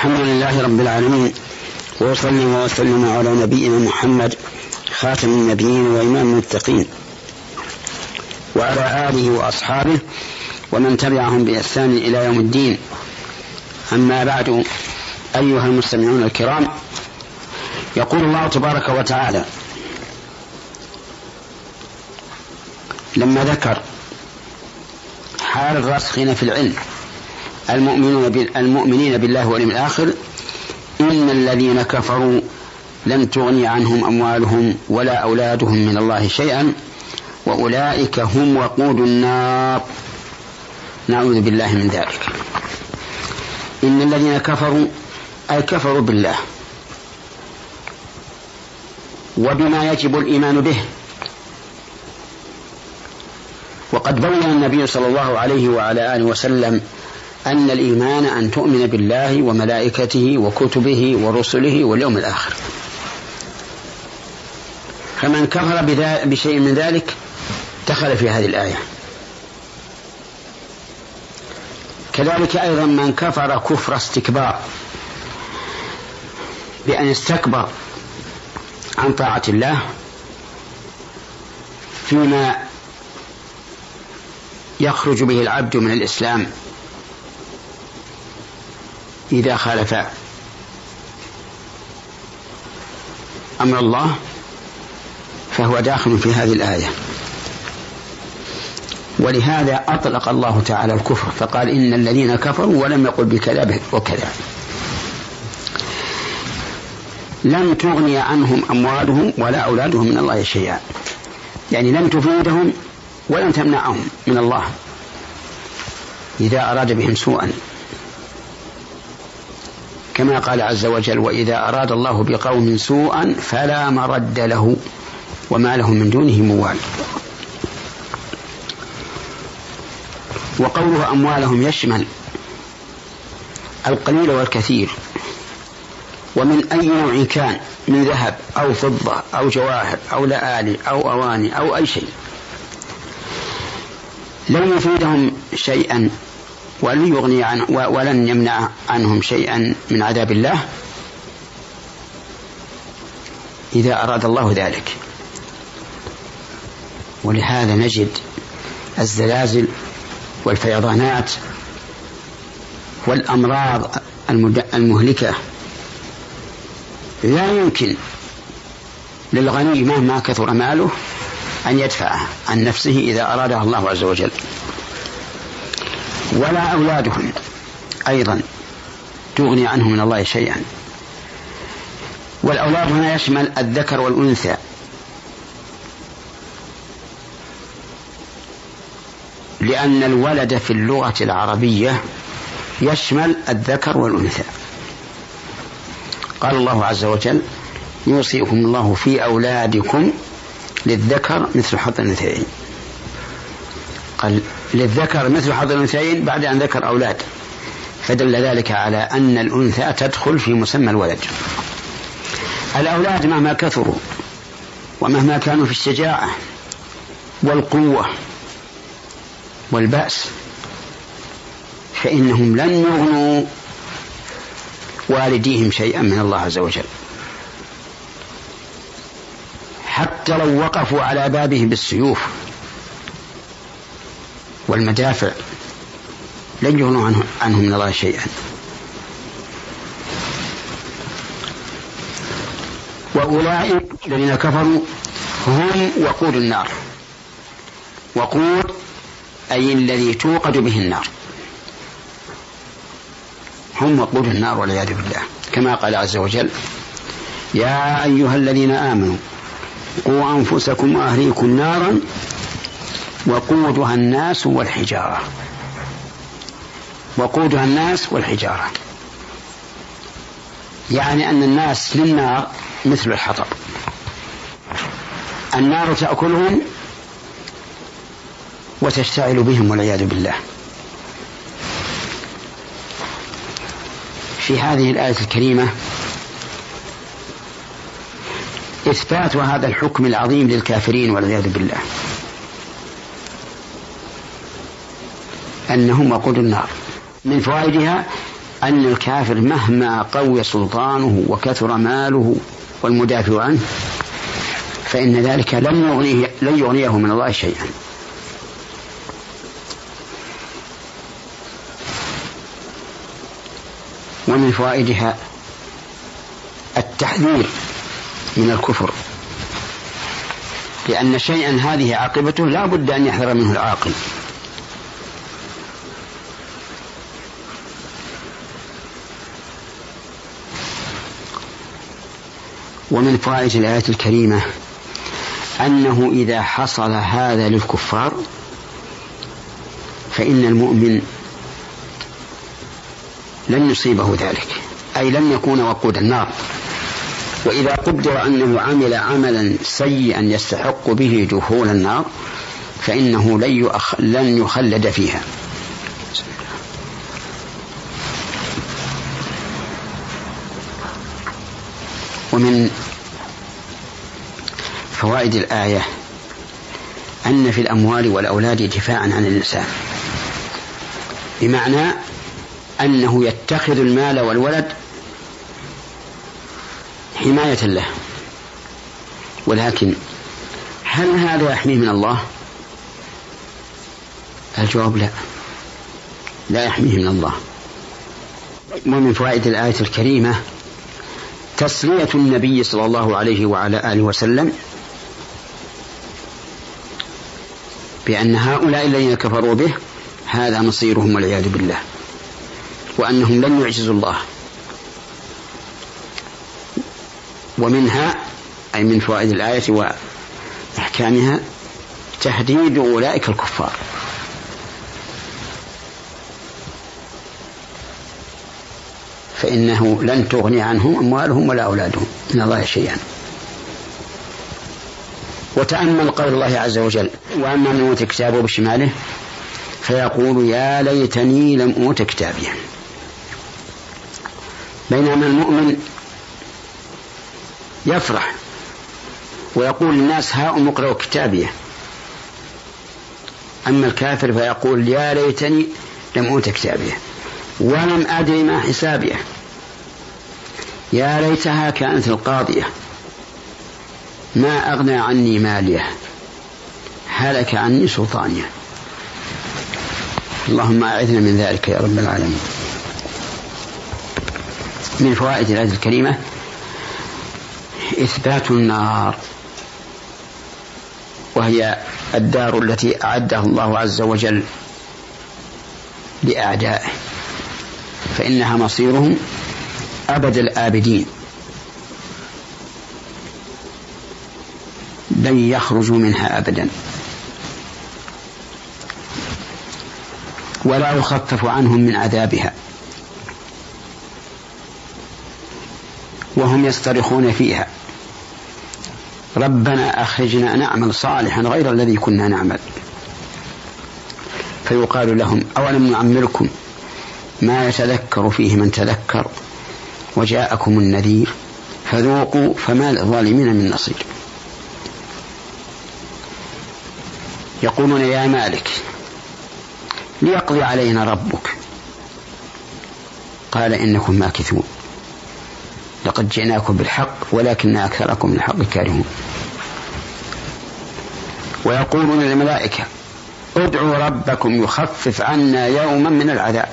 الحمد لله رب العالمين وأصلي وأسلم على نبينا محمد خاتم النبيين وإمام المتقين وعلى آله وأصحابه ومن تبعهم بإحسان إلى يوم الدين. أما بعد أيها المستمعون الكرام يقول الله تبارك وتعالى لما ذكر حال الراسخين في العلم المؤمنون المؤمنين بالله واليوم الآخر إن الذين كفروا لن تغني عنهم أموالهم ولا أولادهم من الله شيئا وأولئك هم وقود النار. نعوذ بالله من ذلك. إن الذين كفروا أي كفروا بالله وبما يجب الإيمان به. وقد بين النبي صلى الله عليه وعلى آله وسلم أن الإيمان أن تؤمن بالله وملائكته وكتبه ورسله واليوم الآخر. فمن كفر بشيء من ذلك دخل في هذه الآية. كذلك أيضا من كفر كفر استكبار بأن استكبر عن طاعة الله فيما يخرج به العبد من الإسلام. إذا خالف أمر الله فهو داخل في هذه الآية. ولهذا أطلق الله تعالى الكفر فقال إن الذين كفروا ولم يقل بكذا وكذا. لم تغني عنهم أموالهم ولا أولادهم من الله شيئا. يعني لم تفيدهم ولم تمنعهم من الله إذا أراد بهم سوءا. كما قال عز وجل وإذا أراد الله بقوم سوءا فلا مرد له وما لهم من دونه موال. وقوله أموالهم يشمل القليل والكثير. ومن أي نوع كان من ذهب أو فضة أو جواهر أو لآلي أو أواني أو أي شيء. لم يفيدهم شيئا ولن يغني عن ولن يمنع عنهم شيئا من عذاب الله إذا أراد الله ذلك. ولهذا نجد الزلازل والفيضانات والأمراض المهلكة. لا يمكن للغني مهما كثر ماله أن يدفعه عن نفسه إذا أرادها الله عز وجل. ولا أولادهم أيضا تغني عنه من الله شيئا. والأولاد هنا يشمل الذكر والأنثى. لأن الولد في اللغة العربية يشمل الذكر والأنثى. قال الله عز وجل يوصيكم الله في أولادكم للذكر مثل حظ الأنثيين. قال للذكر مثل حظ الأنثيين بعد أن ذكر أولاد. فدل ذلك على أن الأنثى تدخل في مسمى الولد. الأولاد مهما كثروا ومهما كانوا في الشجاعة والقوة والبأس فإنهم لن يغنوا والديهم شيئا من الله عز وجل. حتى لو وقفوا على بابه بالسيوف والمدافع لن يغنوا عنه, عنه من الله شيئا. وأولئك الذين كفروا هم وقود النار. وقود أي الذي توقد به النار. هم وقود النار والعياذ بالله. كما قال عز وجل يا أيها الذين آمنوا قوا أنفسكم وأهليكم نارا وقودها الناس والحجارة. وقودها الناس والحجارة. يعني أن الناس للنار مثل الحطب. النار تأكلهم وتشتعل بهم والعياذ بالله. في هذه الآية الكريمة إثبات هذا الحكم العظيم للكافرين والعياذ بالله. أنهم وقود النار. من فوائدها أن الكافر مهما قوي سلطانه وكثر ماله والمدافع عنه فإن ذلك لن يغنيه لن يغنيه من الله شيئا. ومن فوائدها التحذير من الكفر. لأن شيئا هذه عاقبته لا بد أن يحذر منه العاقل. ومن فوائد الآية الكريمة أنه إذا حصل هذا للكفار فإن المؤمن لن يصيبه ذلك أي لن يكون وقود النار وإذا قدر أنه عمل عملا سيئا يستحق به دخول النار فإنه. لن يخلد فيها ومن فوائد الآية أن في الأموال والأولاد دفاعا عن الإنسان. بمعنى أنه يتخذ المال والولد حماية له. ولكن هل هذا يحميه من الله؟ الجواب لا. لا يحميه من الله. ومن فوائد الآية الكريمة تسلية النبي صلى الله عليه وعلى آله وسلم بأن هؤلاء الذين كفروا به هذا مصيرهم والعياذ بالله وأنهم لن يعجزوا الله. ومنها أي من فوائد الآية وأحكامها تهديد أولئك الكفار. فإنه لن تغني عنهم أموالهم ولا أولادهم من الله شيئا. وتأمل قول الله عز وجل وأما من أوتي كتابه بشماله فيقول يا ليتني لم أوت كتابي بينما المؤمن يفرح ويقول للناس هاؤم اقرأوا كتابي. أما الكافر فيقول يا ليتني لم أوت كتابي. ولم أدري ما حسابيه. يا ليتها كانت القاضية. ما أغنى عني ماليه. هلك عني سلطانيه. اللهم أعذنا من ذلك يا رب العالمين. من فوائد الآية الكريمة إثبات النار. وهي الدار التي أعدها الله عز وجل لأعدائه. فإنها مصيرهم أبد الآبدين. لن يخرجوا منها أبدا. ولا يخفف عنهم من عذابها. وهم يصطرخون فيها. ربنا أخرجنا نعمل صالحا غير الذي كنا نعمل. فيقال لهم أولم نعمركم؟ ما يتذكر فيه من تذكر وجاءكم النذير فذوقوا فما للظالمين من نصير. يقولون يا مالك ليقضي علينا ربك. قال إنكم ماكثون. لقد جئناكم بالحق ولكن أكثركم الحق كارهون. ويقولون للملائكة ادعوا ربكم يخفف عنا يوما من العذاب.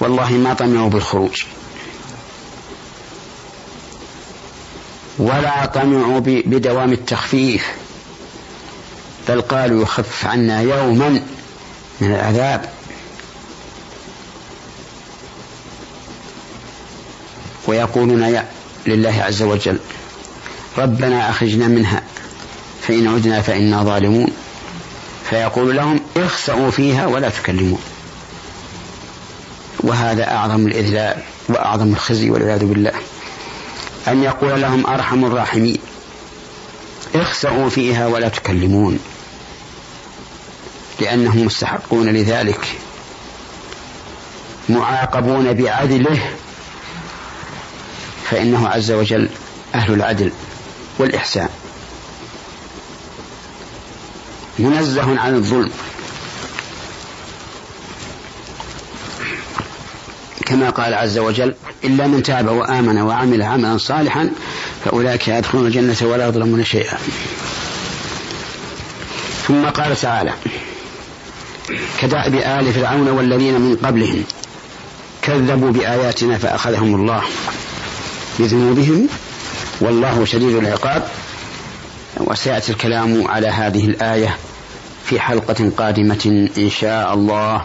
والله ما طمعوا بالخروج. ولا طمعوا بدوام التخفيف. بل قالوا يخفف عنا يوما من العذاب. ويقولون لله عز وجل ربنا أخرجنا منها فإن عدنا فإنا ظالمون. فيقول لهم اخسأوا فيها ولا تكلمون. وهذا أعظم الإذلال وأعظم الخزي والعياذ بالله. أن يقول لهم أرحم الراحمين اخسأوا فيها ولا تكلمون. لأنهم مستحقون لذلك. معاقبون بعدله فإنه عز وجل أهل العدل والإحسان. منزه عن الظلم. كما قال عز وجل إلا من تاب وآمن وعمل عملا صالحا فأولئك يدخلون الجنة ولا يظلمون شيئا. ثم قال تعالى كدأب آل فرعون والذين من قبلهم كذبوا بآياتنا فأخذهم الله بذنوبهم والله شديد العقاب. وسيأتي الكلام على هذه الآية في حلقة قادمة إن شاء الله.